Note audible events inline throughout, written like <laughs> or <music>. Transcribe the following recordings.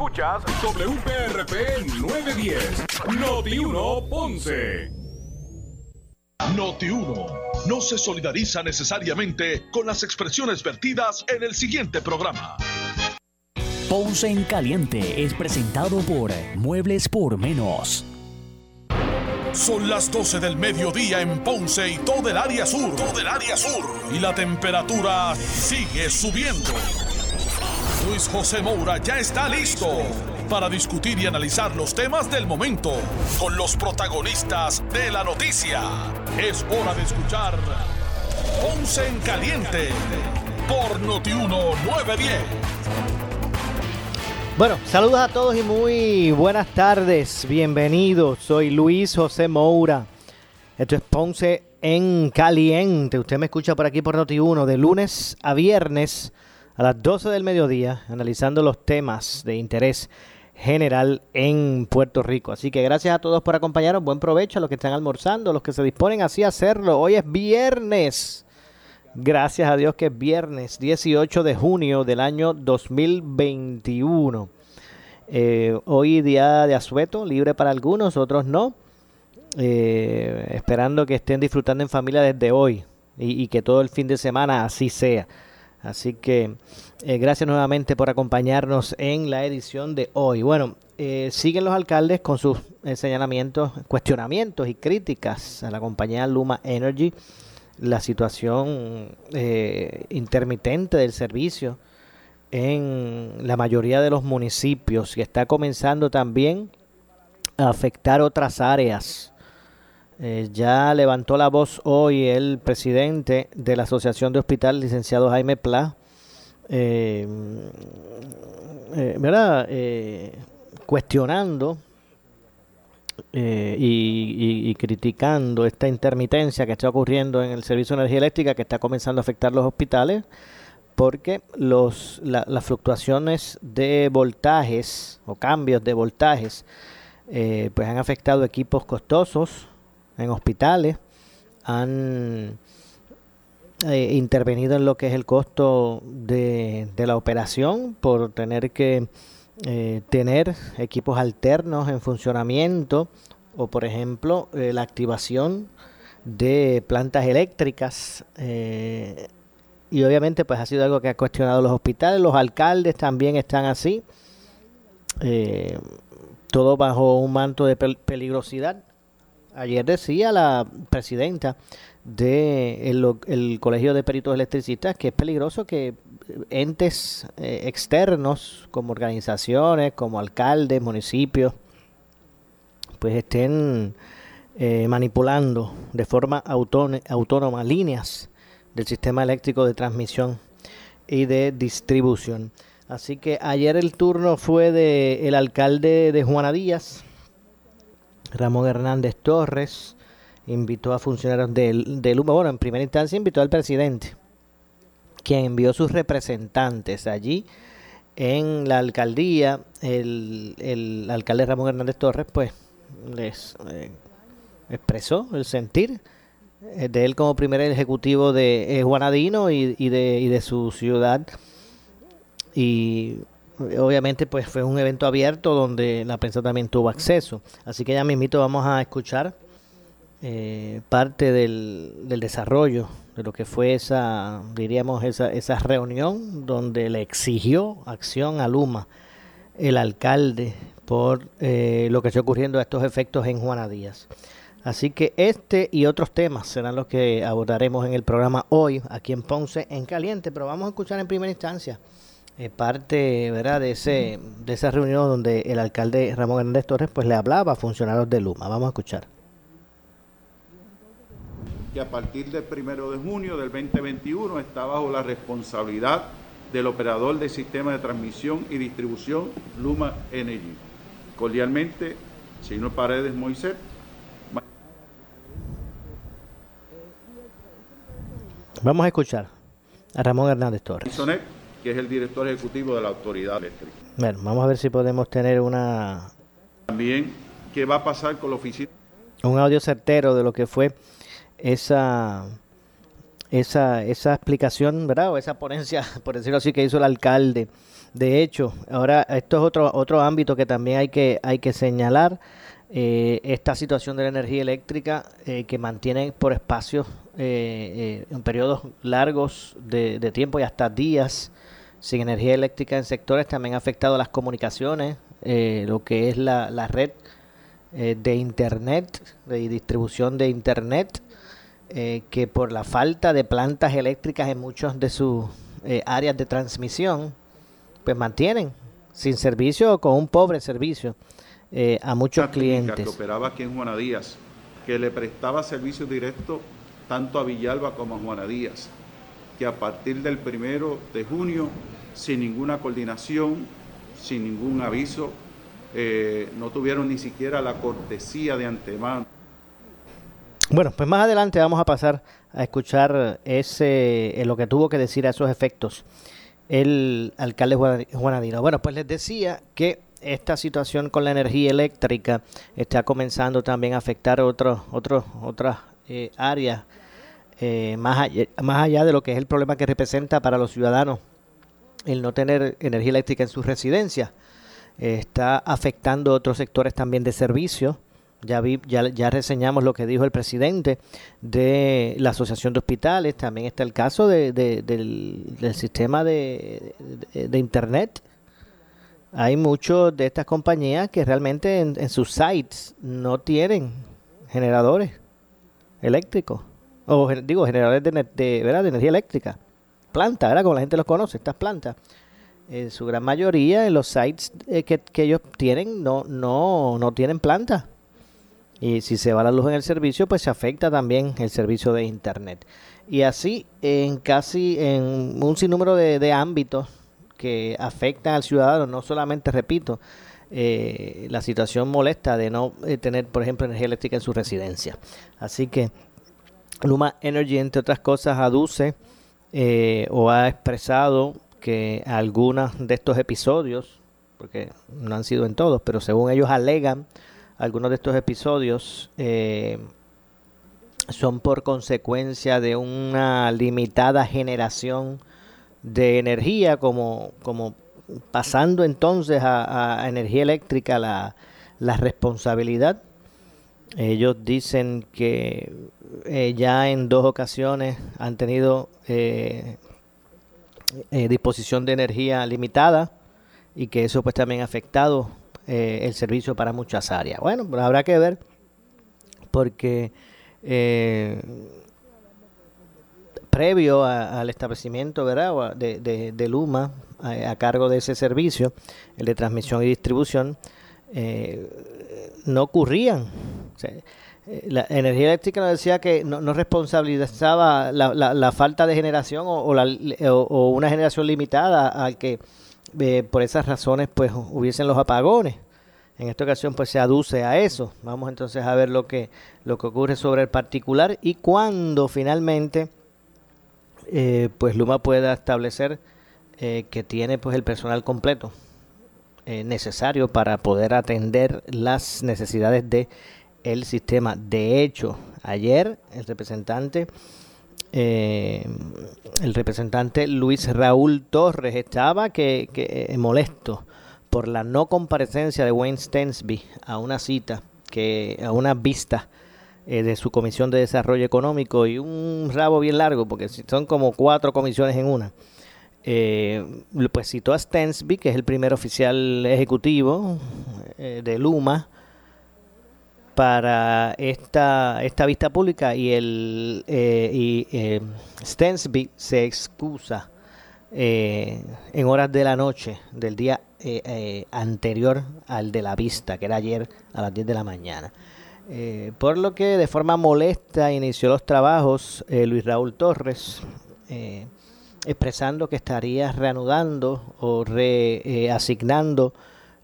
Escuchas WPRP 910, Noti 1 Ponce. Noti 1 no se solidariza necesariamente con las expresiones vertidas en el siguiente programa. Ponce en Caliente es presentado por Muebles por Menos. Son las 12 del mediodía en Ponce y todo el área sur. Todo el área sur. Y la temperatura sigue subiendo. Luis José Moura ya está listo para discutir y analizar los temas del momento con los protagonistas de la noticia. Es hora de escuchar Ponce en Caliente por Notiuno 910. Bueno, saludos a todos y muy buenas tardes. Bienvenidos. Soy Luis José Moura. Esto es Ponce en Caliente. Usted me escucha por aquí por Noti1 de lunes a viernes a las 12 del mediodía, analizando los temas de interés general en Puerto Rico. Así que gracias a todos por acompañarnos. Buen provecho a los que están almorzando, a los que se disponen así a hacerlo. Hoy es viernes. Gracias a Dios que es viernes 18 de junio del año 2021. Eh, hoy día de asueto, libre para algunos, otros no. Eh, esperando que estén disfrutando en familia desde hoy y, que todo el fin de semana así sea. Así que eh, gracias nuevamente por acompañarnos en la edición de hoy. Bueno, siguen los alcaldes con sus señalamientos, cuestionamientos y críticas a la compañía Luma Energy la situación eh, intermitente del servicio en la mayoría de los municipios y está comenzando también a afectar otras áreas. Eh, ya levantó la voz hoy el presidente de la Asociación de Hospitales, licenciado Jaime Pla, eh, ¿verdad? cuestionando eh, y, criticando esta intermitencia que está ocurriendo en el servicio de energía eléctrica que está comenzando a afectar los hospitales porque los, las fluctuaciones de voltajes o cambios de voltajes eh, pues han afectado equipos costosos en hospitales, han eh, intervenido en lo que es el costo de, la operación por tener que eh, tener equipos alternos en funcionamiento o por ejemplo eh, la activación de plantas eléctricas eh, y obviamente pues ha sido algo que ha cuestionado los hospitales, los alcaldes también están así, todo bajo un manto de peligrosidad. Ayer decía la presidenta del de el Colegio de Peritos Electricistas que es peligroso que entes eh, externos como organizaciones, como alcaldes, municipios, pues estén eh, manipulando de forma autónoma líneas del sistema eléctrico de transmisión y de distribución. Así que ayer el turno fue de el alcalde de Juana Díaz, Ramón Hernández Torres, invitó a funcionarios del, del bueno, en primera instancia invitó al presidente quien envió sus representantes allí en la alcaldía, el, alcalde Ramón Hernández Torres, pues les eh, expresó el sentir eh, de él como primer ejecutivo de eh, Juanadino y, de, y de su ciudad. Y obviamente pues fue un evento abierto donde la prensa también tuvo acceso. Así que ya mismito vamos a escuchar parte del, del desarrollo de lo que fue esa, diríamos, esa, esa reunión donde le exigió acción a Luma, el alcalde, por eh, lo que está ocurriendo a estos efectos en Juana Díaz. Así que este y otros temas serán los que abordaremos en el programa hoy, aquí en Ponce en Caliente, pero vamos a escuchar en primera instancia eh, parte ¿verdad? De, ese, de esa reunión donde el alcalde Ramón Hernández Torres pues, le hablaba a funcionarios de Luma. Vamos a escuchar que a partir del primero de junio del 2021 está bajo la responsabilidad del operador del sistema de transmisión y distribución Luma Energy. Cordialmente, señor Paredes Moisés. Vamos a escuchar a Ramón Hernández Torres. Que es el director ejecutivo de la Autoridad Eléctrica. Bueno, vamos a ver si podemos tener una... También, ¿qué va a pasar con la oficina? Un audio certero de lo que fue esa, esa, esa explicación, ¿verdad? O esa ponencia, <laughs> por decirlo así, que hizo el alcalde. De hecho, ahora esto es otro, otro ámbito que también hay que, hay que señalar. Eh, esta situación de la energía eléctrica eh, que mantiene por espacios eh, en periodos largos de, tiempo y hasta días sin energía eléctrica en sectores también ha afectado las comunicaciones, lo que es la, la red de internet, de distribución de internet, que por la falta de plantas eléctricas en muchos de sus áreas de transmisión, pues mantienen sin servicio o con un pobre servicio eh, a muchos clientes. Que operaba aquí en Juana Díaz, que le prestaba servicio directo tanto a Villalba como a Juana Díaz, que a partir del primero de junio, sin ninguna coordinación, sin ningún aviso, eh, no tuvieron ni siquiera la cortesía de antemano. Bueno, pues más adelante vamos a pasar a escuchar ese lo que tuvo que decir a esos efectos el alcalde Juanadino. Bueno, pues les decía que esta situación con la energía eléctrica está comenzando también a afectar otros, otros, otras eh, áreas eh, más, allá, más allá de lo que es el problema que representa para los ciudadanos el no tener energía eléctrica en sus residencias. está afectando otros sectores también de servicio ya, vi, ya, ya reseñamos lo que dijo el presidente de la Asociación de Hospitales. También está el caso de, del, sistema de, Internet. Hay muchos de estas compañías que realmente en, sus sites no tienen generadores eléctricos. O digo, generadores de, ¿verdad? de energía eléctrica. Planta, ¿verdad? Como la gente los conoce, estas plantas. En su gran mayoría, en los sites eh, que, que ellos tienen, no, no, no tienen planta y si se va la luz en el servicio, pues se afecta también el servicio de Internet. Y así en casi en un sinnúmero de, ámbitos que afectan al ciudadano, no solamente, repito, eh, la situación molesta de no eh, tener, por ejemplo, energía eléctrica en su residencia. Así que Luma Energy, entre otras cosas, aduce eh, o ha expresado que algunos de estos episodios, porque no han sido en todos, pero según ellos alegan, algunos de estos episodios eh, son por consecuencia de una limitada generación de energía, como, como pasando entonces a, energía eléctrica la, responsabilidad. Ellos dicen que eh, ya en dos ocasiones han tenido eh, disposición de energía limitada y que eso pues también ha afectado eh, el servicio para muchas áreas. Bueno, pues habrá que ver porque eh, previo al establecimiento ¿verdad? De, de, Luma a, cargo de ese servicio, el de transmisión y distribución, eh, no ocurrían. La energía eléctrica nos decía que no, responsabilizaba la, falta de generación o, una generación limitada al que eh, por esas razones pues hubiesen los apagones. En esta ocasión pues se aduce a eso. Vamos entonces a ver lo que, lo que ocurre sobre el particular y cuando finalmente eh, pues Luma pueda establecer eh, que tiene pues el personal completo necesario para poder atender las necesidades de el sistema. De hecho, ayer el representante eh, el representante Luis Raúl Torres estaba que, eh, molesto por la no comparecencia de Wayne Stensby a una cita, que a una vista eh, de su Comisión de Desarrollo Económico y un rabo bien largo, porque son como cuatro comisiones en una. pues citó a Stensby, que es el primer oficial ejecutivo de Luma, para esta, esta vista pública y el eh, y, eh, Stensby se excusa eh, en horas de la noche del día anterior al de la vista, que era ayer a las 10 de la mañana. por lo que de forma molesta inició los trabajos Luis Raúl Torres, expresando que estaría reanudando o reasignando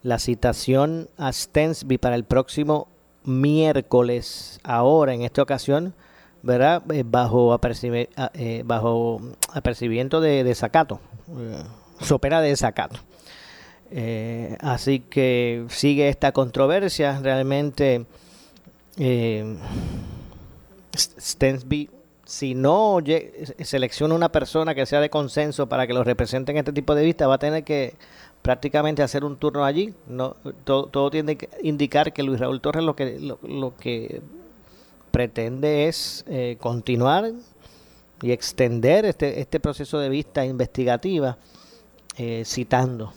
la citación a Stensby para el próximo miércoles, ahora en esta ocasión, ¿verdad? Eh, bajo, eh, bajo apercibimiento de desacato, eh, sopera de desacato. así que sigue esta controversia. Realmente Stensby si no selecciona una persona que sea de consenso para que lo represente en este tipo de vista, va a tener que prácticamente hacer un turno allí. No, todo, tiene que indicar que Luis Raúl Torres lo que, lo, que pretende es eh, continuar y extender este, este proceso de vista investigativa eh, citando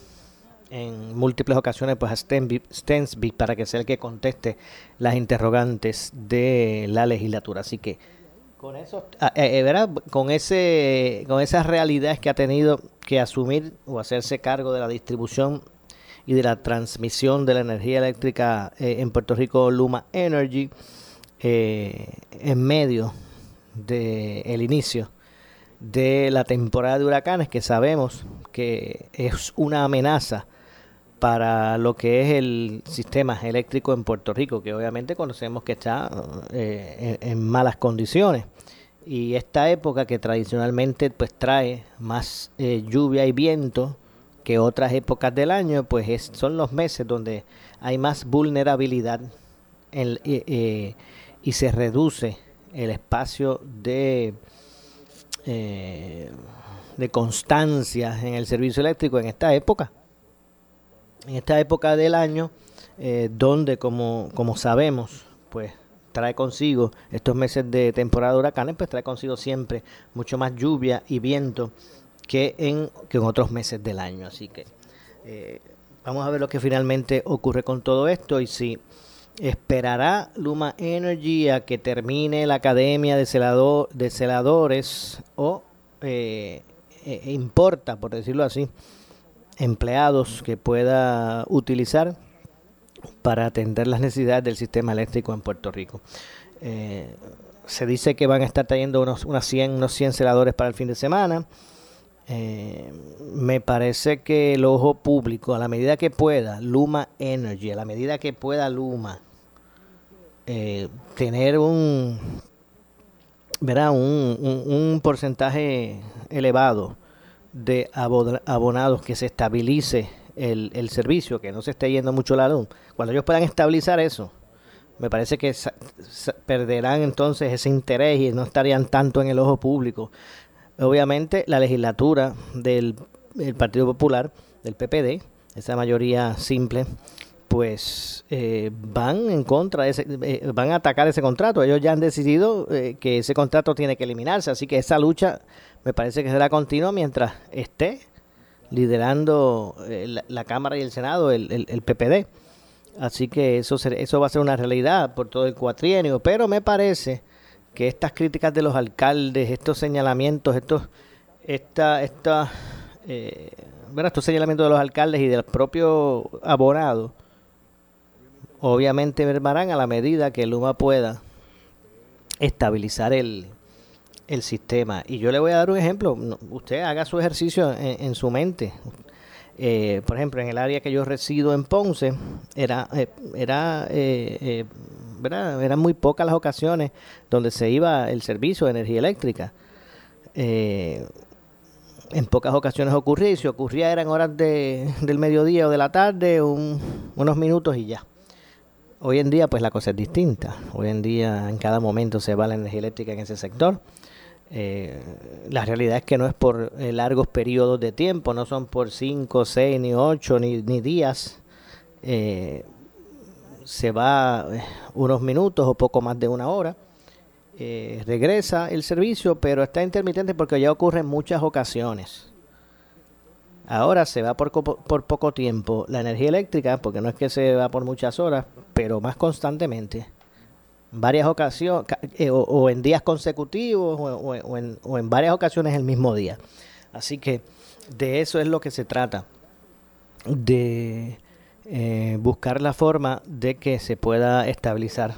en múltiples ocasiones pues a Stensby para que sea el que conteste las interrogantes de la legislatura. Así que con eso, ah, eh, eh, con ese, con esas realidades que ha tenido que asumir o hacerse cargo de la distribución y de la transmisión de la energía eléctrica eh, en Puerto Rico, Luma Energy, en medio del inicio de la temporada de huracanes, que sabemos que es una amenaza para lo que es el sistema eléctrico en Puerto Rico, que obviamente conocemos que está eh, en, malas condiciones. Y esta época que tradicionalmente pues trae más eh, lluvia y viento que otras épocas del año, pues son los meses donde hay más vulnerabilidad eh, y se reduce el espacio de, de constancia en el servicio eléctrico en esta época en esta época del año, eh, donde como, como sabemos, pues trae consigo estos meses de temporada de huracanes, pues trae consigo siempre mucho más lluvia y viento que en, que en otros meses del año. Así que eh, vamos a ver lo que finalmente ocurre con todo esto y si esperará Luma Energy a que termine la academia de, celador, de celadores o eh, importa, por decirlo así, empleados que pueda utilizar para atender las necesidades del sistema eléctrico en Puerto Rico. Eh, se dice que van a estar trayendo unos, unas 100, unos 100 celadores para el fin de semana. Eh, me parece que el ojo público, a la medida que pueda, Luma Energy, a la medida que pueda Luma, eh, tener un, verá, un, un porcentaje elevado de abonados que se estabilice el, el, servicio, que no se esté yendo mucho la luz, cuando ellos puedan estabilizar eso, me parece que perderán entonces ese interés y no estarían tanto en el ojo público. Obviamente la legislatura del Partido Popular, del PPD, esa mayoría simple, pues eh, van en contra de ese, eh, van a atacar ese contrato. Ellos ya han decidido eh, que ese contrato tiene que eliminarse, así que esa lucha me parece que será continua mientras esté liderando eh, la, Cámara y el Senado, el, el, PPD. Así que eso, eso va a ser una realidad por todo el cuatrienio. Pero me parece que estas críticas de los alcaldes, estos señalamientos, estos, esta, esta, eh, estos señalamientos de los alcaldes y del propio abonado, obviamente verbarán a la medida que Luma pueda estabilizar el, el sistema. Y yo le voy a dar un ejemplo. Usted haga su ejercicio en, su mente. Eh, por ejemplo, en el área que yo resido en Ponce, era, eh, era, eh, eran muy pocas las ocasiones donde se iba el servicio de energía eléctrica. en pocas ocasiones ocurría y si ocurría eran horas de, del mediodía o de la tarde, unos minutos y ya. Hoy en día pues la cosa es distinta. Hoy en día en cada momento se va la energía eléctrica en ese sector. Eh, la realidad es que no es por eh, largos periodos de tiempo, no son por 5, 6, ni 8, ni, ni días. Eh, se va unos minutos o poco más de una hora. regresa el servicio, pero está intermitente porque ya ocurre en muchas ocasiones. Ahora se va por, por poco tiempo la energía eléctrica, porque no es que se va por muchas horas, pero más constantemente varias ocasiones eh, o, en días consecutivos o, en, varias ocasiones el mismo día. Así que de eso es lo que se trata, de eh, buscar la forma de que se pueda estabilizar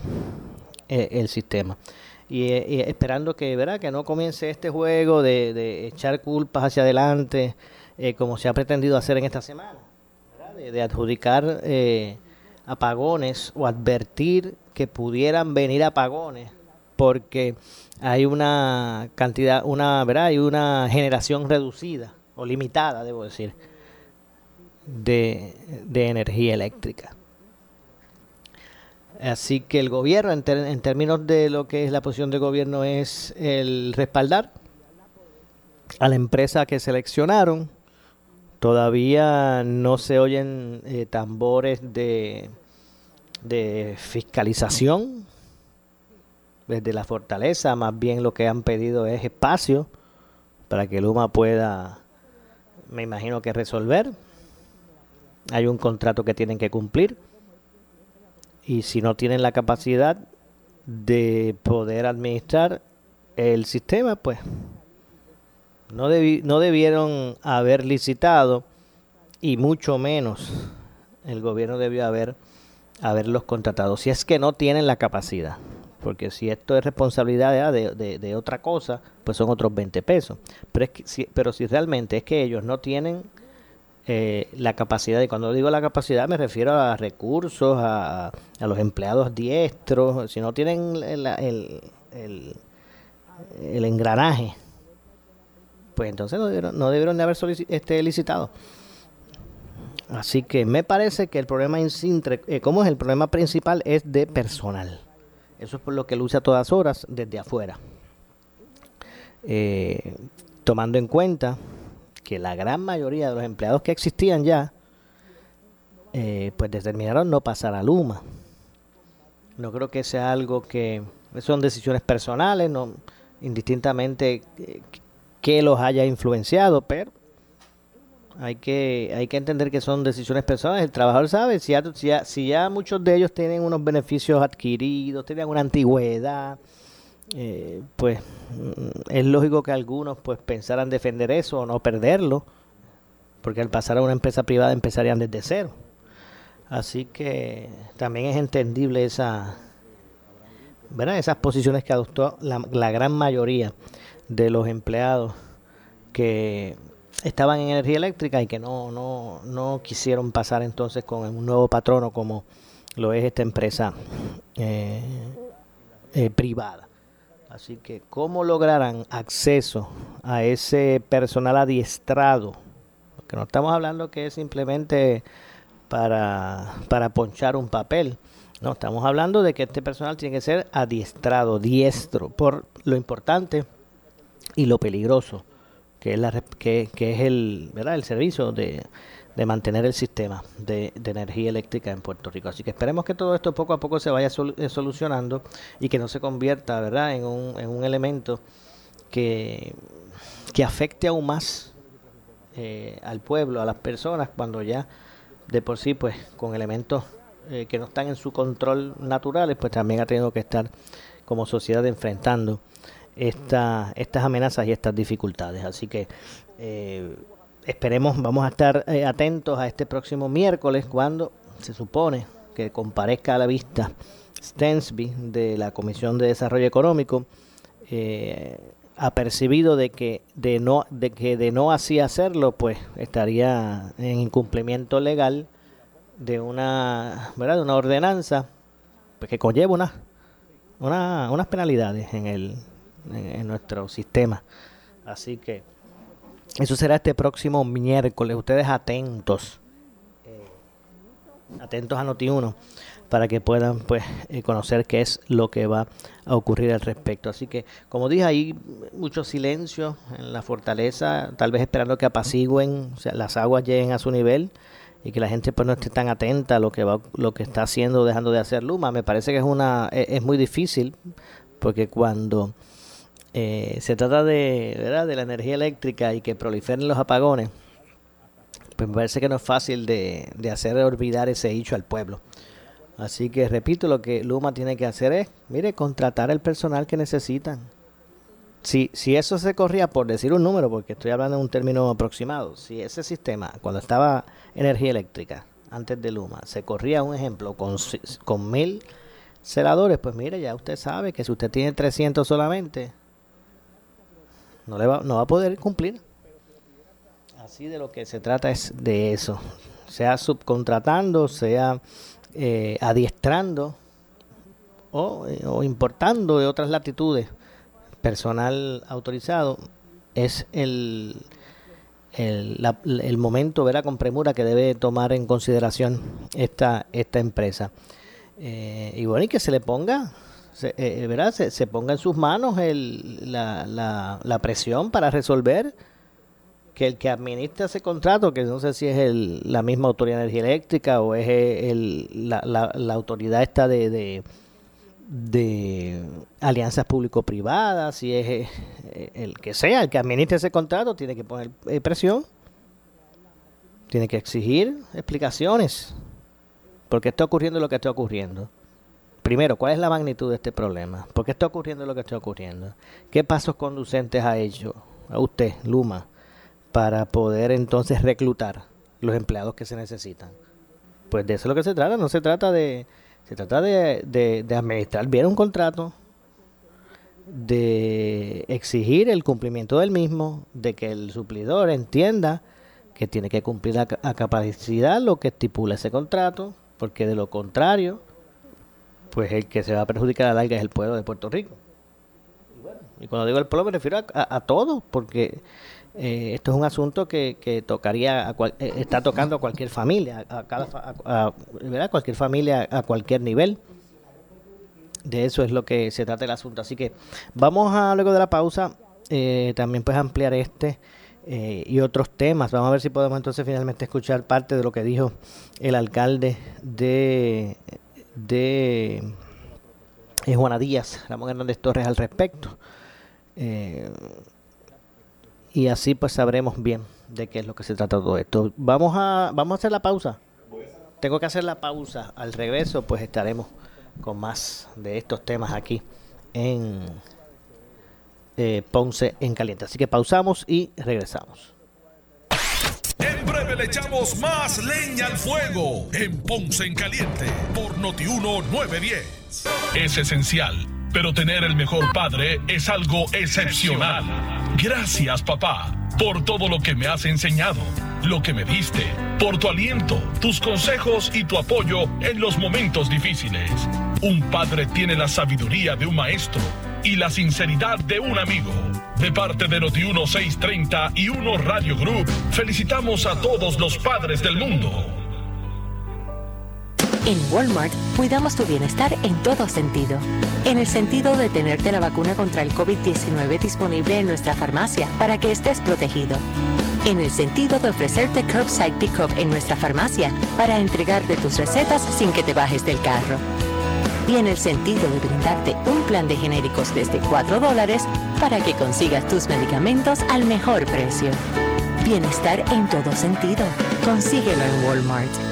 eh, el sistema. Y, esperando que, ¿verdad? que no comience este juego de, echar culpas hacia adelante, como se ha pretendido hacer en esta semana, de, de, adjudicar apagones o advertir que pudieran venir apagones porque hay una cantidad, una, ¿verdad? Hay una generación reducida o limitada, debo decir, de, energía eléctrica. Así que el gobierno, en, en, términos de lo que es la posición del gobierno, es el respaldar a la empresa que seleccionaron. Todavía no se oyen eh, tambores de, de fiscalización desde la fortaleza, más bien lo que han pedido es espacio para que Luma pueda, me imagino que resolver. Hay un contrato que tienen que cumplir y si no tienen la capacidad de poder administrar el sistema, pues no, no debieron haber licitado y mucho menos el gobierno debió haber haberlos contratado, si es que no tienen la capacidad. Porque si esto es responsabilidad de, de, otra cosa, pues son otros 20 pesos. Pero, es que, si, pero si realmente es que ellos no tienen eh, la capacidad, y cuando digo la capacidad me refiero a recursos, a, a los empleados diestros, si no tienen el, el, engranaje, pues entonces no debieron, de haber este, licitado. Así que me parece que el problema, eh, como es el problema principal, es de personal. Eso es por lo que lucha a todas horas desde afuera. Eh, tomando en cuenta que la gran mayoría de los empleados que existían ya, eh, pues determinaron no pasar a Luma. No creo que sea algo que son decisiones personales, no indistintamente que los haya influenciado, pero hay que hay que entender que son decisiones personales. El trabajador sabe si ya, si ya, muchos de ellos tienen unos beneficios adquiridos, tienen una antigüedad, eh, pues mm, es lógico que algunos pues pensaran defender eso o no perderlo, porque al pasar a una empresa privada empezarían desde cero. Así que también es entendible esa, ¿verdad? esas posiciones que adoptó la, la gran mayoría de los empleados que estaban en energía eléctrica y que no, no, no quisieron pasar entonces con un nuevo patrono como lo es esta empresa eh, eh, privada. Así que, ¿cómo lograrán acceso a ese personal adiestrado? Porque no estamos hablando que es simplemente para, para ponchar un papel. No, estamos hablando de que este personal tiene que ser adiestrado, diestro, por lo importante y lo peligroso que es, la, que, es el, ¿verdad? el servicio de, de mantener el sistema de, energía eléctrica en Puerto Rico. Así que esperemos que todo esto poco a poco se vaya eh, solucionando y que no se convierta ¿verdad? En, un, en un elemento que, que afecte aún más eh, al pueblo, a las personas, cuando ya de por sí, pues con elementos eh, que no están en su control naturales, pues también ha tenido que estar como sociedad enfrentando esta, estas amenazas y estas dificultades. Así que eh, esperemos, vamos a estar eh, atentos a este próximo miércoles cuando se supone que comparezca a la vista Stensby de la Comisión de Desarrollo Económico. Eh, apercibido de que de no de que de no así hacerlo pues estaría en incumplimiento legal de una ¿verdad? de una ordenanza pues, que conlleva una, una, unas penalidades en el en, nuestro sistema. Así que eso será este próximo miércoles. Ustedes atentos, eh, atentos a Noti1 para que puedan pues eh, conocer qué es lo que va a ocurrir al respecto. Así que, como dije, hay mucho silencio en la fortaleza, tal vez esperando que apacigüen, o sea, las aguas lleguen a su nivel y que la gente pues no esté tan atenta a lo que va lo que está haciendo dejando de hacer Luma. Me parece que es una e, es muy difícil porque cuando eh, se trata de, ¿verdad? de la energía eléctrica y que proliferen los apagones, pues me parece que no es fácil de, de hacer olvidar ese hecho al pueblo. Así que repito, lo que Luma tiene que hacer es, mire, contratar el personal que necesitan. Si, si eso se corría por decir un número, porque estoy hablando de un término aproximado, si ese sistema, cuando estaba energía eléctrica, antes de Luma, se corría un ejemplo con, con mil celadores, pues mire, ya usted sabe que si usted tiene 300 solamente, no, le va, no va a poder cumplir. Así de lo que se trata es de eso, sea subcontratando, sea eh, adiestrando o, eh, o, importando de otras latitudes personal autorizado, es el, el, el momento, verá, con premura que debe tomar en consideración esta, esta empresa. Eh, y bueno, y que se le ponga, se, eh, ¿verdad? Se, ponga en sus manos el, la, la, la, presión para resolver que el que administra ese contrato, que no sé si es el, la misma autoridad de energía eléctrica o es el, la, la, autoridad esta de de alianzas público-privadas, si es eh, el que sea, el que administre ese contrato, tiene que poner eh, presión, tiene que exigir explicaciones. ¿Por qué está ocurriendo lo que está ocurriendo? Primero, ¿cuál es la magnitud de este problema? ¿Por qué está ocurriendo lo que está ocurriendo? ¿Qué pasos conducentes ha hecho a usted, Luma, para poder entonces reclutar los empleados que se necesitan? Pues de eso es lo que se trata, no se trata de se trata de, de, administrar bien un contrato, de exigir el cumplimiento del mismo, de que el suplidor entienda que tiene que cumplir a, capacidad lo que estipula ese contrato, porque de lo contrario, pues el que se va a perjudicar a larga es el pueblo de Puerto Rico. Y, cuando digo el pueblo me refiero a, a todos, porque eh, esto es un asunto que, que tocaría a eh, está tocando a cualquier familia, a, cada, a, cualquier familia a cualquier nivel. De eso es lo que se trata el asunto. Así que vamos a luego de la pausa eh, también pues ampliar este y otros temas. Vamos a ver si podemos entonces finalmente escuchar parte de lo que dijo el alcalde de de Juana Díaz, Ramón Hernández Torres al respecto. Eh, y así pues sabremos bien de qué es lo que se trata todo esto. Vamos a, vamos a hacer la pausa. Tengo que hacer la pausa. Al regreso pues estaremos con más de estos temas aquí en eh, Ponce en Caliente. Así que pausamos y regresamos. En breve le echamos más leña al fuego en Ponce en Caliente por Notiuno 910. Es esencial pero tener el mejor padre es algo excepcional. Gracias, papá, por todo lo que me has enseñado, lo que me diste, por tu aliento, tus consejos y tu apoyo en los momentos difíciles. Un padre tiene la sabiduría de un maestro y la sinceridad de un amigo. De parte de Noti 1630 y Uno Radio Group, felicitamos a todos los padres del mundo. En Walmart cuidamos tu bienestar en todo sentido. En el sentido de tenerte la vacuna contra el COVID-19 disponible en nuestra farmacia para que estés protegido. En el sentido de ofrecerte curbside pickup en nuestra farmacia para entregarte tus recetas sin que te bajes del carro. En el sentido de brindarte un plan de genéricos desde 4 dólares para que consigas tus medicamentos al mejor precio. Bienestar en todo sentido. Consíguelo en Walmart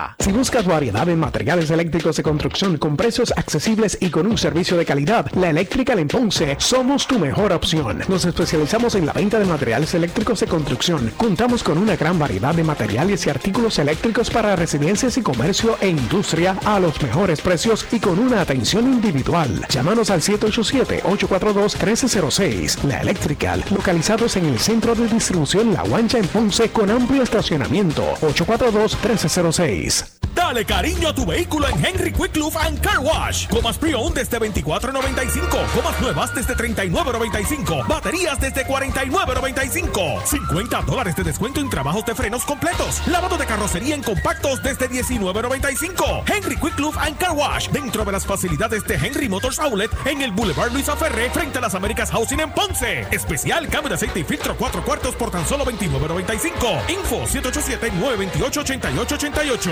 Si buscas variedad en materiales eléctricos de construcción con precios accesibles y con un servicio de calidad, la Eléctrica en Ponce somos tu mejor opción. Nos especializamos en la venta de materiales eléctricos de construcción. Contamos con una gran variedad de materiales y artículos eléctricos para residencias y comercio e industria a los mejores precios y con una atención individual. Llámanos al 787-842-1306. La Electrical, localizados en el centro de distribución La Guancha en Ponce con amplio estacionamiento. 842-1306. Dale cariño a tu vehículo en Henry Quick Lube and Car Wash. Comas pre-owned desde $24.95. Comas nuevas desde $39.95. Baterías desde $49.95. 50 dólares de descuento en trabajos de frenos completos. Lavado de carrocería en compactos desde $19.95. Henry Quick Lube and Car Wash. Dentro de las facilidades de Henry Motors Outlet en el Boulevard Luisa Ferré frente a las Américas Housing en Ponce. Especial cambio de aceite y filtro 4 cuartos por tan solo $29.95. Info 787 928 8888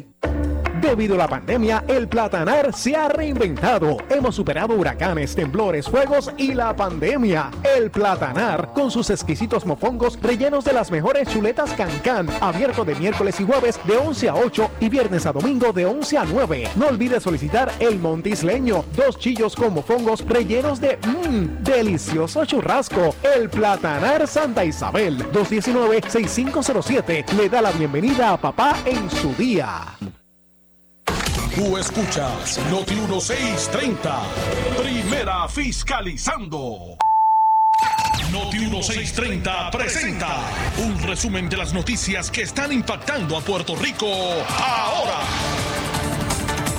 day. Debido a la pandemia, el platanar se ha reinventado. Hemos superado huracanes, temblores, fuegos y la pandemia. El platanar, con sus exquisitos mofongos rellenos de las mejores chuletas cancán, abierto de miércoles y jueves de 11 a 8 y viernes a domingo de 11 a 9. No olvides solicitar el montisleño, dos chillos con mofongos rellenos de mmm, delicioso churrasco. El platanar Santa Isabel, 219-6507, le da la bienvenida a papá en su día. Tú escuchas Noti 1630. Primera fiscalizando. Noti 1630 presenta un resumen de las noticias que están impactando a Puerto Rico ahora.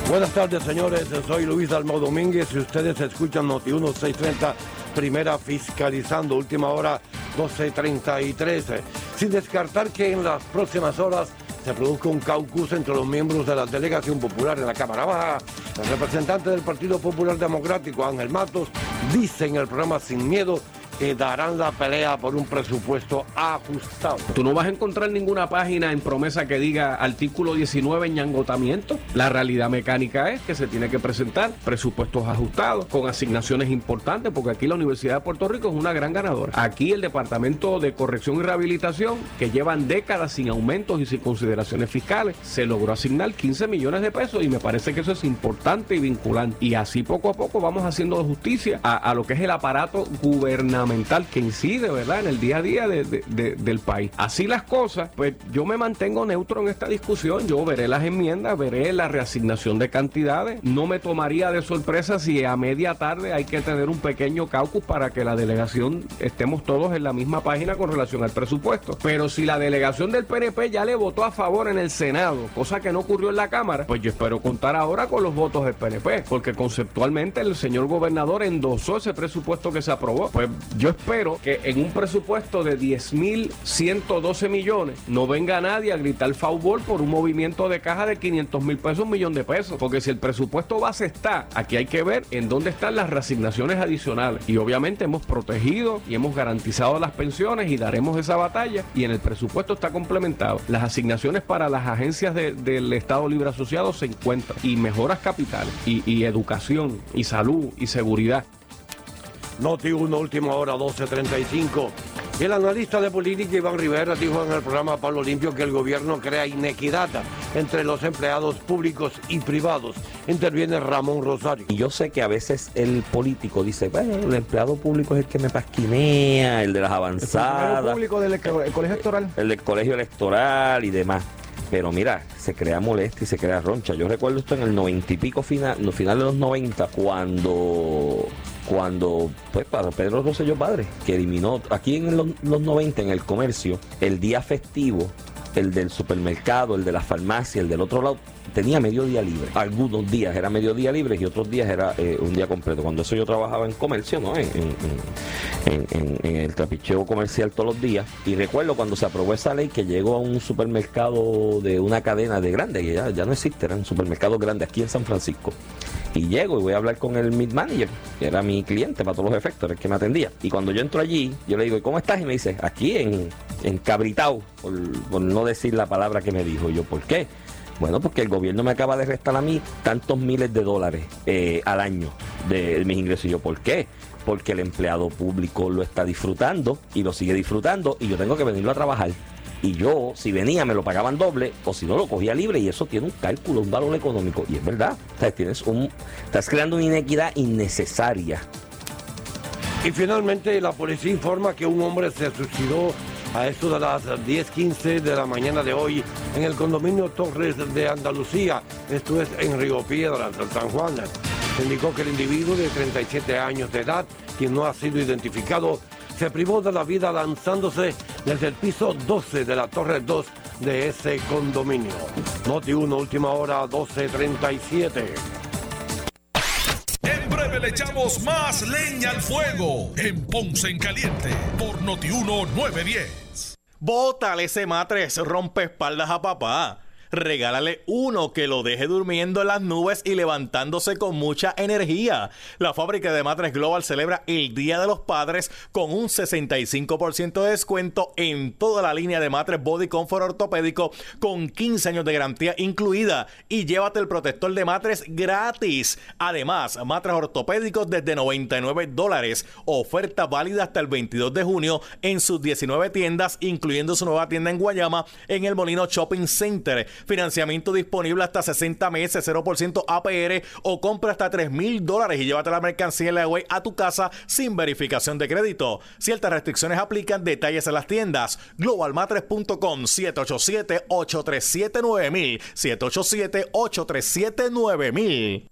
Buenas tardes, señores. Soy Luis Dalmau Domínguez y ustedes escuchan Noti 1630, primera fiscalizando, última hora 12.33. Sin descartar que en las próximas horas se produzca un caucus entre los miembros de la delegación popular en la Cámara Baja. El representante del Partido Popular Democrático, Ángel Matos, dice en el programa Sin Miedo que darán la pelea por un presupuesto ajustado. Tú no vas a encontrar ninguna página en promesa que diga artículo 19 en agotamiento. La realidad mecánica es que se tiene que presentar presupuestos ajustados con asignaciones importantes, porque aquí la Universidad de Puerto Rico es una gran ganadora. Aquí el Departamento de Corrección y Rehabilitación, que llevan décadas sin aumentos y sin consideraciones fiscales, se logró asignar 15 millones de pesos y me parece que eso es importante y vinculante. Y así poco a poco vamos haciendo justicia a lo que es el aparato gubernamental que incide, ¿verdad?, en el día a día de, de, de, del país. Así las cosas, pues yo me mantengo neutro en esta discusión. Yo veré las enmiendas, veré la reasignación de cantidades. No me tomaría de sorpresa si a media tarde hay que tener un pequeño caucus para que la delegación estemos todos en la misma página con relación al presupuesto. Pero si la delegación del PNP ya le votó a favor en el Senado, cosa que no ocurrió en la Cámara, pues yo espero contar ahora con los votos del PNP, porque conceptualmente el señor gobernador endosó ese presupuesto que se aprobó. Pues yo espero que en un presupuesto de 10.112 millones no venga nadie a gritar favor por un movimiento de caja de 500 mil pesos, un millón de pesos. Porque si el presupuesto base está, aquí hay que ver en dónde están las reasignaciones adicionales. Y obviamente hemos protegido y hemos garantizado las pensiones y daremos esa batalla. Y en el presupuesto está complementado. Las asignaciones para las agencias de, del Estado Libre Asociado se encuentran. Y mejoras capitales, y educación, y salud, y seguridad. Noti 1, última hora, 12.35. El analista de política Iván Rivera dijo en el programa Pablo Limpio que el gobierno crea inequidad entre los empleados públicos y privados. Interviene Ramón Rosario. Y yo sé que a veces el político dice, bueno, el empleado público es el que me pasquinea, el de las avanzadas. El público del el colegio electoral. El del colegio electoral y demás. Pero mira, se crea molestia y se crea roncha. Yo recuerdo esto en el noventa y pico final, no, final de los 90, cuando cuando, pues, para Pedro Rosselló Padre, que eliminó aquí en los, los 90 en el comercio, el día festivo, el del supermercado, el de la farmacia, el del otro lado, tenía medio día libre. Algunos días era medio día libre y otros días era eh, un día completo. Cuando eso yo trabajaba en comercio, ¿no? En, en, en, en, el trapicheo comercial todos los días. Y recuerdo cuando se aprobó esa ley que llegó a un supermercado de una cadena de grande, que ya, ya no existe, era un supermercado grande aquí en San Francisco. Y llego y voy a hablar con el mid manager, que era mi cliente para todos los efectos, el que me atendía. Y cuando yo entro allí, yo le digo, ¿y cómo estás? Y me dice, aquí en, en Cabritao, por, por no decir la palabra que me dijo. Y yo, ¿por qué? Bueno, porque el gobierno me acaba de restar a mí tantos miles de dólares eh, al año de, de mis ingresos. Y yo, ¿por qué? Porque el empleado público lo está disfrutando y lo sigue disfrutando y yo tengo que venirlo a trabajar. Y yo, si venía, me lo pagaban doble, o si no, lo cogía libre, y eso tiene un cálculo, un valor económico. Y es verdad. Estás creando una inequidad innecesaria. Y finalmente la policía informa que un hombre se suicidó a esto de las 10.15 de la mañana de hoy en el condominio Torres de Andalucía, esto es en Río Piedras, San Juan. Indicó que el individuo de 37 años de edad, quien no ha sido identificado, se privó de la vida lanzándose desde el piso 12 de la Torre 2 de ese condominio. Noti 1, última hora, 12.37. En breve le echamos más leña al fuego en Ponce en Caliente por Notiuno 910. Bótale ese matres rompe espaldas a papá. Regálale uno que lo deje durmiendo en las nubes y levantándose con mucha energía. La fábrica de matres Global celebra el Día de los Padres con un 65% de descuento en toda la línea de matres Body Comfort ortopédico con 15 años de garantía incluida y llévate el protector de matres gratis. Además, matres ortopédicos desde 99 dólares. Oferta válida hasta el 22 de junio en sus 19 tiendas, incluyendo su nueva tienda en Guayama en el Molino Shopping Center. Financiamiento disponible hasta 60 meses, 0% APR o compra hasta 3 mil dólares y llévate la mercancía en la web a tu casa sin verificación de crédito. Ciertas restricciones aplican, detalles en las tiendas. Globalmatres.com 787-837-9000 787-837-9000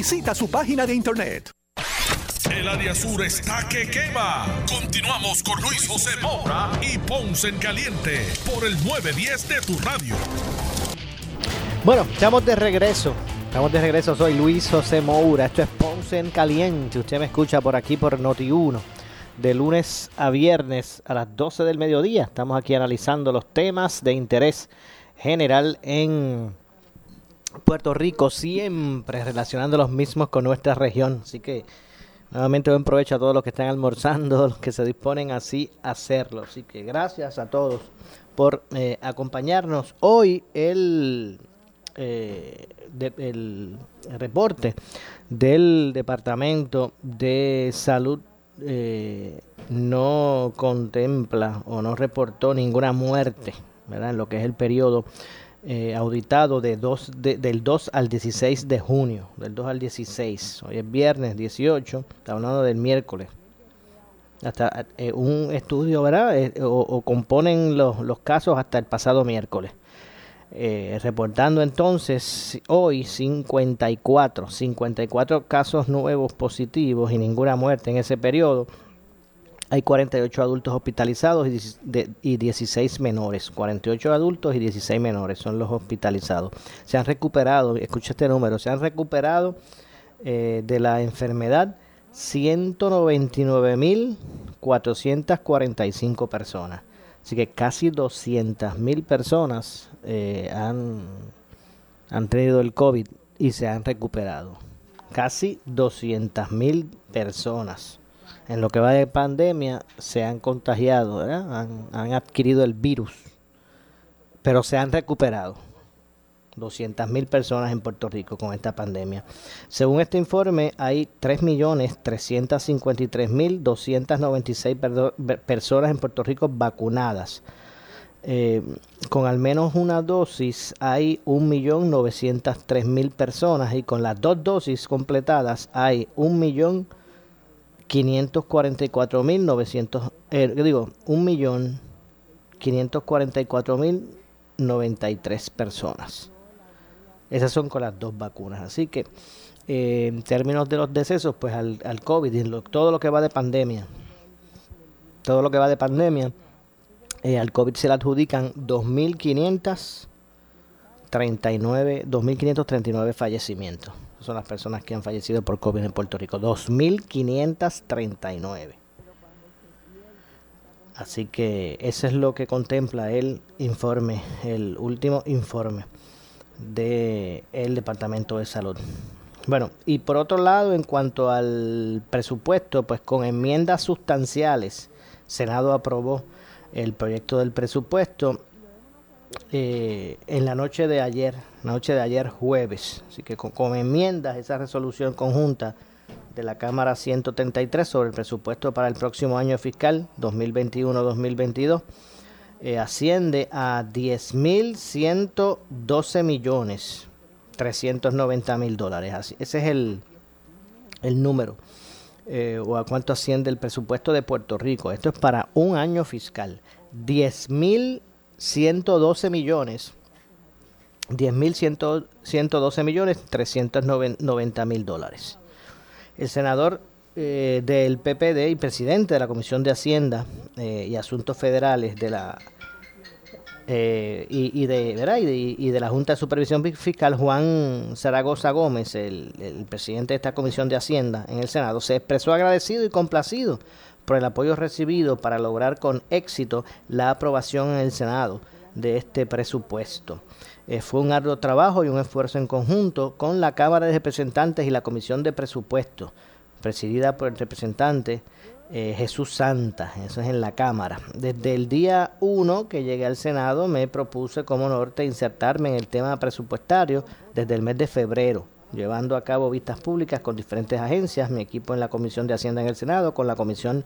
Visita su página de internet. El área sur está que quema. Continuamos con Luis José Moura y Ponce en Caliente por el 910 de tu radio. Bueno, estamos de regreso. Estamos de regreso. Soy Luis José Moura. Esto es Ponce en Caliente. Usted me escucha por aquí por Noti1. De lunes a viernes a las 12 del mediodía. Estamos aquí analizando los temas de interés general en Puerto Rico, siempre relacionando los mismos con nuestra región. Así que nuevamente buen provecho a todos los que están almorzando, <laughs> los que se disponen así a hacerlo. Así que gracias a todos por eh, acompañarnos. Hoy el, eh, el reporte del Departamento de Salud eh, no contempla o no reportó ninguna muerte ¿verdad? en lo que es el periodo eh, auditado de dos, de- del 2 al 16 de junio, del 2 al 16. Hoy es viernes 18, estamos hablando del miércoles. Hasta eh, un estudio, ¿verdad? Eh, o, o componen los, los casos hasta el pasado miércoles. Eh, reportando entonces hoy 54, 54 casos nuevos positivos y ninguna muerte en ese periodo. Hay 48 adultos hospitalizados y, 10 de- y 16 menores. 48 adultos y 16 menores son los hospitalizados. Se han recuperado, escucha este número, se han recuperado eh, de la enfermedad 199.445 personas. Así que casi 200.000 personas eh, han, han tenido el COVID y se han recuperado. Casi 200.000 personas en lo que va de pandemia se han contagiado. Han, adquirido el virus, pero se han recuperado. 200.000 personas en Puerto Rico con esta pandemia. Según este informe, hay 3.353.296 perdo- ver- personas en Puerto Rico vacunadas. Eh, con al menos una dosis hay 1.903.000 personas y con las dos dosis completadas hay 1.544.900, eh, digo, 1.000 544.093 personas. Esas son con las dos vacunas. Así que eh, en términos de los decesos, pues al, al COVID lo- todo lo que va de pandemia, todo lo que va de pandemia, eh, al COVID se le adjudican 2.539 2.539 fallecimientos. Son las personas que han fallecido por COVID en Puerto Rico. 2.539. Así que eso es lo que contempla el informe, el último informe del Departamento de Salud. Bueno, y por otro lado, en cuanto al presupuesto, pues con enmiendas sustanciales, Senado aprobó el proyecto del presupuesto eh, en la noche de ayer, noche de ayer jueves. Así que con, enmiendas, esa resolución conjunta de la Cámara 133 sobre el presupuesto para el próximo año fiscal 2021-2022 eh, asciende a 10.112 millones 390 mil dólares. Ese es el, el número. eh, o a cuánto asciende el presupuesto de Puerto Rico. Esto es para un año fiscal. 10.112 millones. 10.112 millones 390 mil dólares. El senador eh, del PPD y presidente de la Comisión de Hacienda eh, y Asuntos Federales de la eh, y, de, ¿verdad? Y, de, y de la Junta de Supervisión Fiscal, Juan Zaragoza Gómez, el, el presidente de esta Comisión de Hacienda en el Senado, se expresó agradecido y complacido por el apoyo recibido para lograr con éxito la aprobación en el Senado de este presupuesto. Eh, fue un arduo trabajo y un esfuerzo en conjunto con la Cámara de Representantes y la Comisión de Presupuesto, presidida por el representante eh, Jesús Santa, eso es en la Cámara. Desde el día 1 que llegué al Senado me propuse como norte insertarme en el tema presupuestario desde el mes de febrero, llevando a cabo vistas públicas con diferentes agencias, mi equipo en la Comisión de Hacienda en el Senado, con la Comisión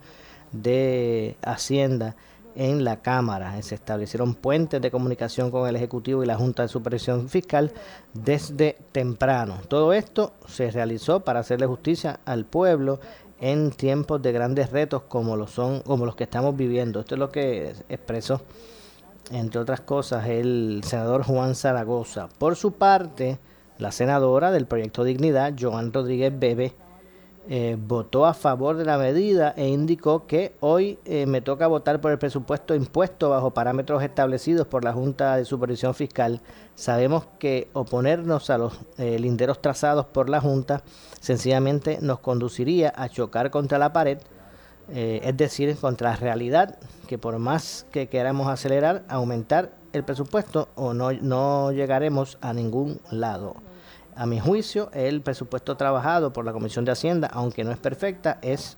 de Hacienda en la Cámara. Se establecieron puentes de comunicación con el Ejecutivo y la Junta de Supervisión Fiscal desde temprano. Todo esto se realizó para hacerle justicia al pueblo en tiempos de grandes retos como lo son como los que estamos viviendo. Esto es lo que expresó entre otras cosas el senador Juan Zaragoza. Por su parte, la senadora del proyecto Dignidad, Joan Rodríguez Bebe, eh, votó a favor de la medida e indicó que hoy eh, me toca votar por el presupuesto impuesto bajo parámetros establecidos por la Junta de Supervisión Fiscal. Sabemos que oponernos a los eh, linderos trazados por la Junta sencillamente nos conduciría a chocar contra la pared, eh, es decir, contra la realidad que por más que queramos acelerar, aumentar el presupuesto o no, no llegaremos a ningún lado. A mi juicio, el presupuesto trabajado por la Comisión de Hacienda, aunque no es perfecta, es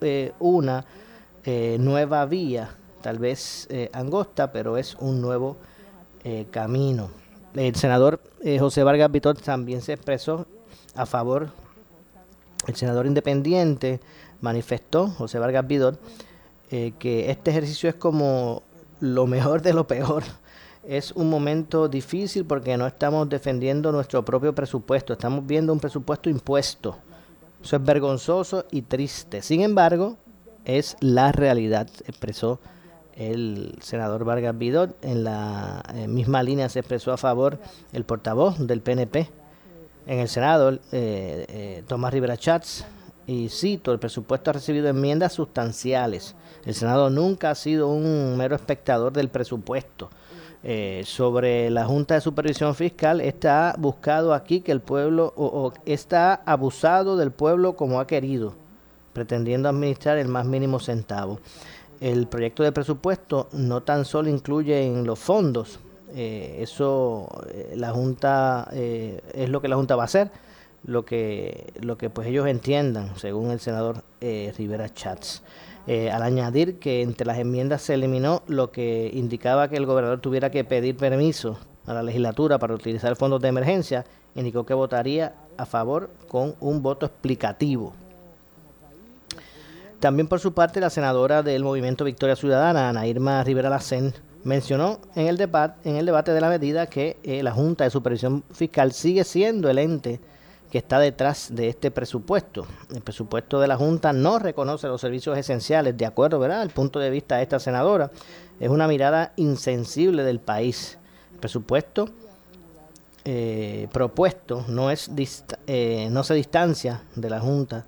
eh, una eh, nueva vía, tal vez eh, angosta, pero es un nuevo eh, camino. El senador José Vargas Vitor también se expresó a favor, el senador independiente manifestó, José Vargas Vidor, que este ejercicio es como lo mejor de lo peor. Es un momento difícil porque no estamos defendiendo nuestro propio presupuesto, estamos viendo un presupuesto impuesto. Eso es vergonzoso y triste. Sin embargo, es la realidad, expresó el senador Vargas Vidor. En la eh, misma línea se expresó a favor el portavoz del PNP en el Senado, eh, eh, Tomás Rivera Chats, y cito, el presupuesto ha recibido enmiendas sustanciales. El Senado nunca ha sido un mero espectador del presupuesto. Eh, sobre la Junta de Supervisión Fiscal, está buscado aquí que el pueblo, o, o está abusado del pueblo como ha querido, pretendiendo administrar el más mínimo centavo. El proyecto de presupuesto no tan solo incluye en los fondos, eh, eso eh, la Junta es lo que la Junta va a hacer, lo que, lo que pues ellos entiendan, según el senador eh, Rivera Chats. Eh, al añadir que entre las enmiendas se eliminó lo que indicaba que el gobernador tuviera que pedir permiso a la legislatura para utilizar fondos de emergencia, indicó que votaría a favor con un voto explicativo. También por su parte la senadora del Movimiento Victoria Ciudadana, Ana Irma Rivera Lacén, mencionó en el, en el debate de la medida que eh, la Junta de Supervisión Fiscal sigue siendo el ente que está detrás de este presupuesto. El presupuesto de la Junta no reconoce los servicios esenciales, de acuerdo, ¿verdad?, al punto de vista de esta senadora. Es una mirada insensible del país. El presupuesto eh, propuesto no, es eh, no se distancia de la Junta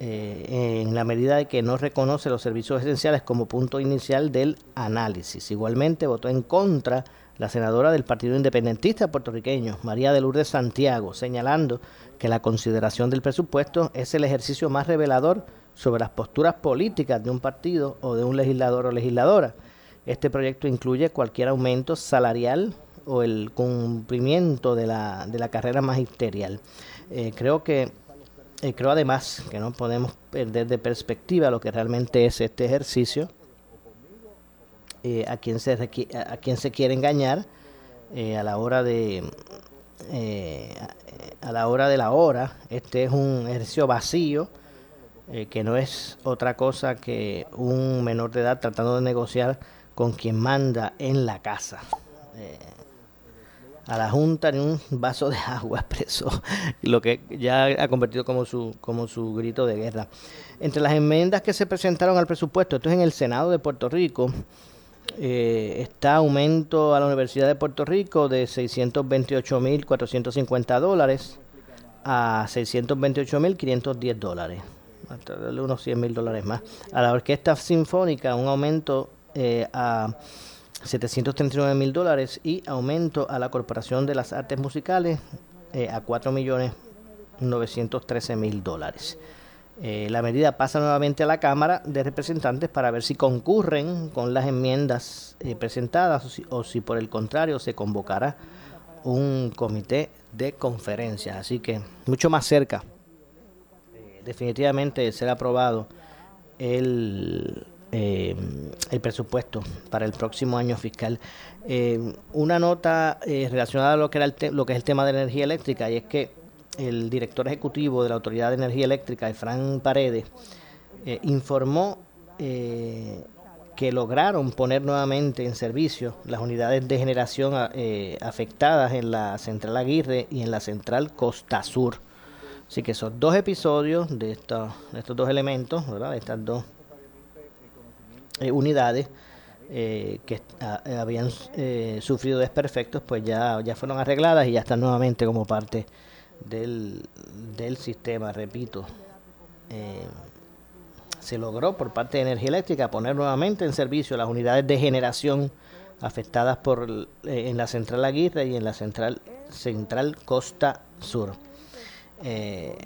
eh, en la medida de que no reconoce los servicios esenciales como punto inicial del análisis. Igualmente votó en contra la senadora del Partido Independentista puertorriqueño, María de Lourdes Santiago, señalando que la consideración del presupuesto es el ejercicio más revelador sobre las posturas políticas de un partido o de un legislador o legisladora. Este proyecto incluye cualquier aumento salarial o el cumplimiento de la, de la carrera magisterial. Eh, creo que eh, creo además que no podemos perder de perspectiva lo que realmente es este ejercicio eh, a quien se a quien se quiere engañar eh, a la hora de eh, a la hora de la hora este es un ejercicio vacío que no es otra cosa que un menor de edad tratando de negociar con quien manda en la casa a la Junta ni un vaso de <laughs> agua expreso, lo que ya ha convertido como su, como su grito de guerra. Entre las enmiendas que se presentaron al presupuesto, esto es en el Senado de Puerto Rico, eh, está aumento a la Universidad de Puerto Rico de 628.450 dólares a 628.510 dólares, hasta unos 100.000 dólares más. A la Orquesta Sinfónica un aumento eh, a 739.000 dólares y aumento a la Corporación de las Artes Musicales eh, a 4.913.000 dólares. Eh, la medida pasa nuevamente a la Cámara de Representantes para ver si concurren con las enmiendas eh, presentadas o si, por el contrario se convocará un comité de conferencias. Así que mucho más cerca, eh, definitivamente, de ser aprobado el, el presupuesto para el próximo año fiscal. una nota relacionada a lo que, era lo que es el tema de energía eléctrica y es que el director ejecutivo de la Autoridad de Energía Eléctrica, Efran Paredes, eh, informó eh, que lograron poner nuevamente en servicio las unidades de generación eh, afectadas en la central Aguirre y en la central Costa Sur. Así que esos dos episodios de estos, dos elementos, ¿verdad? de estas dos unidades, que habían sufrido desperfectos, pues ya, ya fueron arregladas y ya están nuevamente como parte del, del sistema, repito. Eh, se logró por parte de Energía Eléctrica poner nuevamente en servicio las unidades de generación afectadas por eh, en la central Aguirre y en la central central Costa Sur. Eh,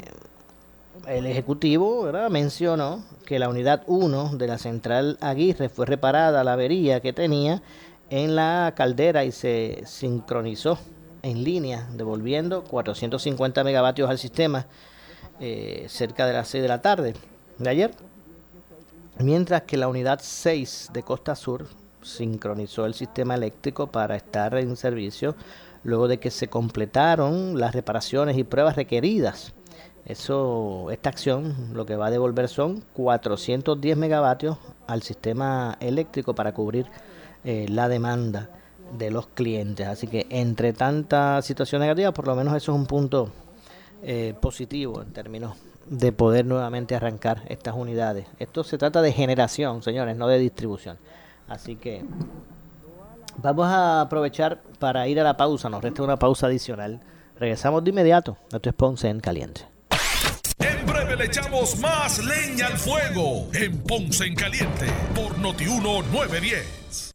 el ejecutivo mencionó que la unidad 1 de la central Aguirre fue reparada la avería que tenía en la caldera y se sincronizó en línea, devolviendo 450 megavatios al sistema eh, cerca de las 6 de la tarde de ayer. Mientras que la unidad 6 de Costa Sur sincronizó el sistema eléctrico para estar en servicio luego de que se completaron las reparaciones y pruebas requeridas. Eso, esta acción lo que va a devolver son 410 megavatios al sistema eléctrico para cubrir eh, la demanda de los clientes. Así que entre tanta situación negativa, por lo menos eso es un punto eh, positivo en términos de poder nuevamente arrancar estas unidades. Esto se trata de generación, señores, no de distribución. Así que vamos a aprovechar para ir a la pausa. Nos resta una pausa adicional. Regresamos de inmediato. Esto es Ponce en Caliente. En breve le echamos más leña al fuego en Ponce en Caliente por Notiuno 910.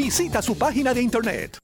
Visita su página de internet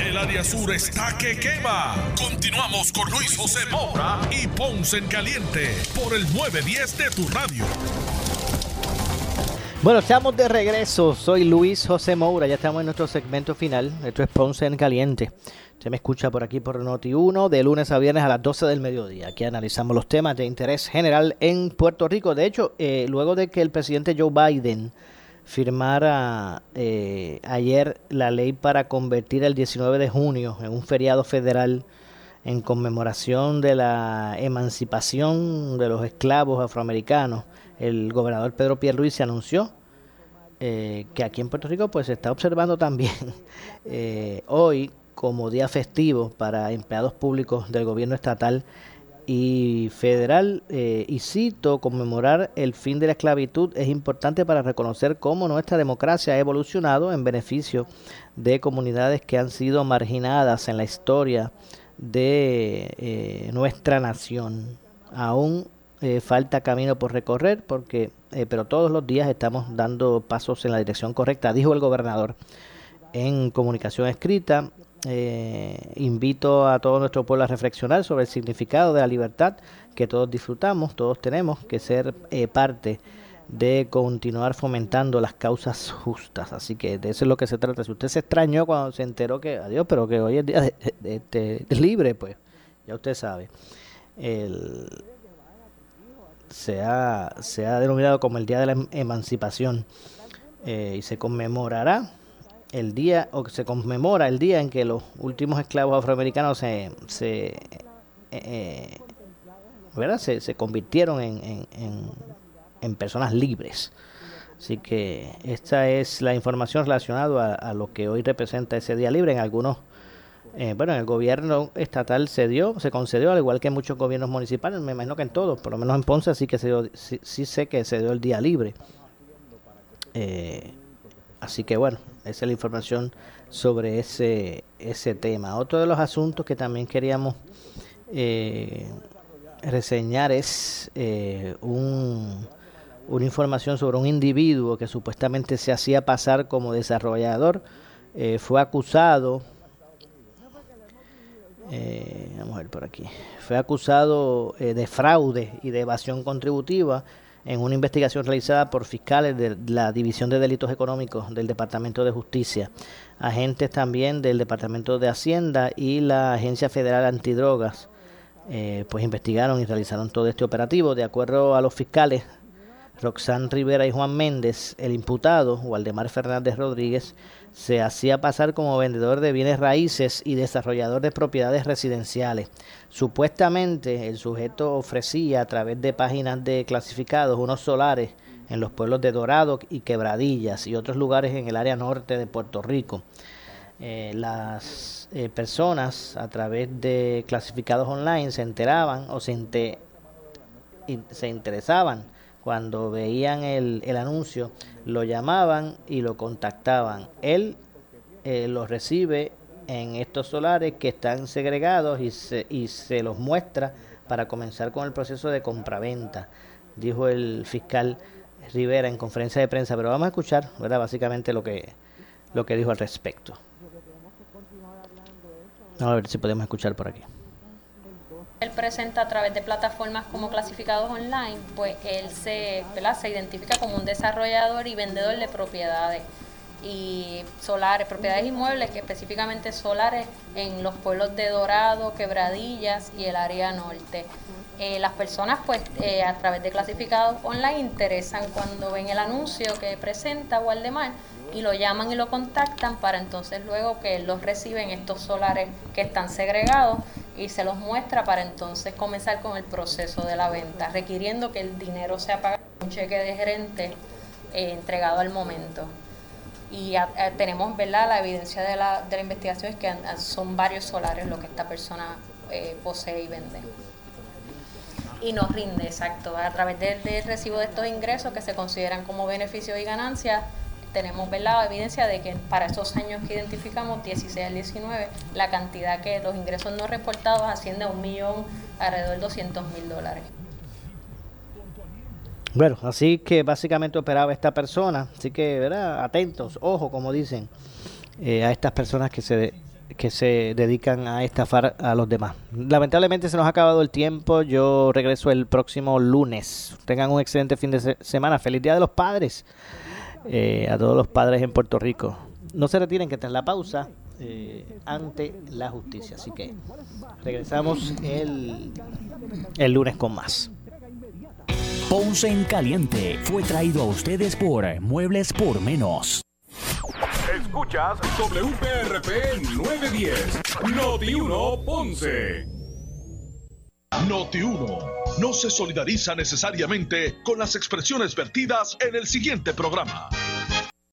El área sur está que quema. Continuamos con Luis José Moura y Ponce en Caliente por el 910 de tu radio. Bueno, estamos de regreso. Soy Luis José Moura. Ya estamos en nuestro segmento final. Esto es Ponce en Caliente. Usted me escucha por aquí por Noti1 de lunes a viernes a las 12 del mediodía. Aquí analizamos los temas de interés general en Puerto Rico. De hecho, eh, luego de que el presidente Joe Biden firmara eh, ayer la ley para convertir el 19 de junio en un feriado federal en conmemoración de la emancipación de los esclavos afroamericanos. El gobernador Pedro Pierluisi anunció eh, que aquí en Puerto Rico pues se está observando también <laughs> eh, hoy como día festivo para empleados públicos del gobierno estatal y federal, eh, y cito, conmemorar el fin de la esclavitud es importante para reconocer cómo nuestra democracia ha evolucionado en beneficio de comunidades que han sido marginadas en la historia de eh, nuestra nación. Aún eh, falta camino por recorrer, porque, pero todos los días estamos dando pasos en la dirección correcta, dijo el gobernador en comunicación escrita eh, invito a todo nuestro pueblo a reflexionar sobre el significado de la libertad que todos disfrutamos, todos tenemos que ser eh, parte de continuar fomentando las causas justas. Así que de eso es lo que se trata. Si usted se extrañó cuando se enteró que, adiós, pero que hoy es día de, libre, pues ya usted sabe. El, se, ha, se ha denominado como el Día de la emancipación eh, y se conmemorará el día, o se conmemora el día en que los últimos esclavos afroamericanos se, se, eh, ¿verdad? se, se convirtieron en, en, en, personas libres. Así que esta es la información relacionada a, lo que hoy representa ese día libre. En algunos, eh, bueno, en el gobierno estatal se dio, se concedió, al igual que en muchos gobiernos municipales, me imagino que en todos, por lo menos en Ponce sí que se dio, sí, sí sé que se dio el día libre. Eh, Así que bueno, esa es la información sobre ese, ese tema. Otro de los asuntos que también queríamos eh, reseñar es eh, un, una información sobre un individuo que supuestamente se hacía pasar como desarrollador. Eh, fue acusado, vamos a ver por aquí, fue acusado de fraude y de evasión contributiva en una investigación realizada por fiscales de la División de Delitos Económicos del Departamento de Justicia, agentes también del Departamento de Hacienda y la Agencia Federal Antidrogas, eh, pues investigaron y realizaron todo este operativo. De acuerdo a los fiscales, Roxanne Rivera y Juan Méndez, el imputado, Waldemar Fernández Rodríguez, se hacía pasar como vendedor de bienes raíces y desarrollador de propiedades residenciales. Supuestamente el sujeto ofrecía a través de páginas de clasificados unos solares en los pueblos de Dorado y Quebradillas y otros lugares en el área norte de Puerto Rico. Eh, las eh, personas a través de clasificados online se enteraban o se, se interesaban cuando veían el, el, anuncio, lo llamaban y lo contactaban. Él eh, los recibe en estos solares que están segregados y se, y se los muestra para comenzar con el proceso de compraventa, dijo el fiscal Rivera en conferencia de prensa. Pero vamos a escuchar, ¿verdad? Básicamente lo que, lo que dijo al respecto. A ver si podemos escuchar por aquí él presenta a través de plataformas como clasificados online, pues él se, se identifica como un desarrollador y vendedor de propiedades y solares, propiedades inmuebles, que específicamente solares en los pueblos de Dorado, Quebradillas y el área norte. Eh, las personas pues eh, a través de clasificados online interesan cuando ven el anuncio que presenta Waldemar y lo llaman y lo contactan para entonces luego que los reciben estos solares que están segregados y se los muestra para entonces comenzar con el proceso de la venta, requiriendo que el dinero sea pagado un cheque de gerente eh, entregado al momento. y a- tenemos verdad la evidencia de la, de la investigación es que son varios solares lo que esta persona eh, posee y vende y nos rinde exacto a través del, del recibo de estos ingresos que se consideran como beneficios y ganancias tenemos ¿verdad? evidencia de que para esos años que identificamos 16 al 19 la cantidad que los ingresos no reportados asciende a un millón alrededor de 200 mil dólares Bueno, así que básicamente operaba esta persona. Así que, ¿verdad? Atentos, ojo, como dicen, eh, a estas personas que se, que se dedican a estafar a los demás. Lamentablemente se nos ha acabado el tiempo. Yo regreso el próximo lunes. Tengan un excelente fin de se- semana. Feliz Día de los Padres. eh, a todos los padres en Puerto Rico. No se retiren, que tras la pausa, eh, ante la justicia. Así que regresamos el, el lunes con más. Ponce en Caliente fue traído a ustedes por Muebles por Menos. Escuchas WPRP 910, Noti 1 Ponce. Noti 1 no se solidariza necesariamente con las expresiones vertidas en el siguiente programa.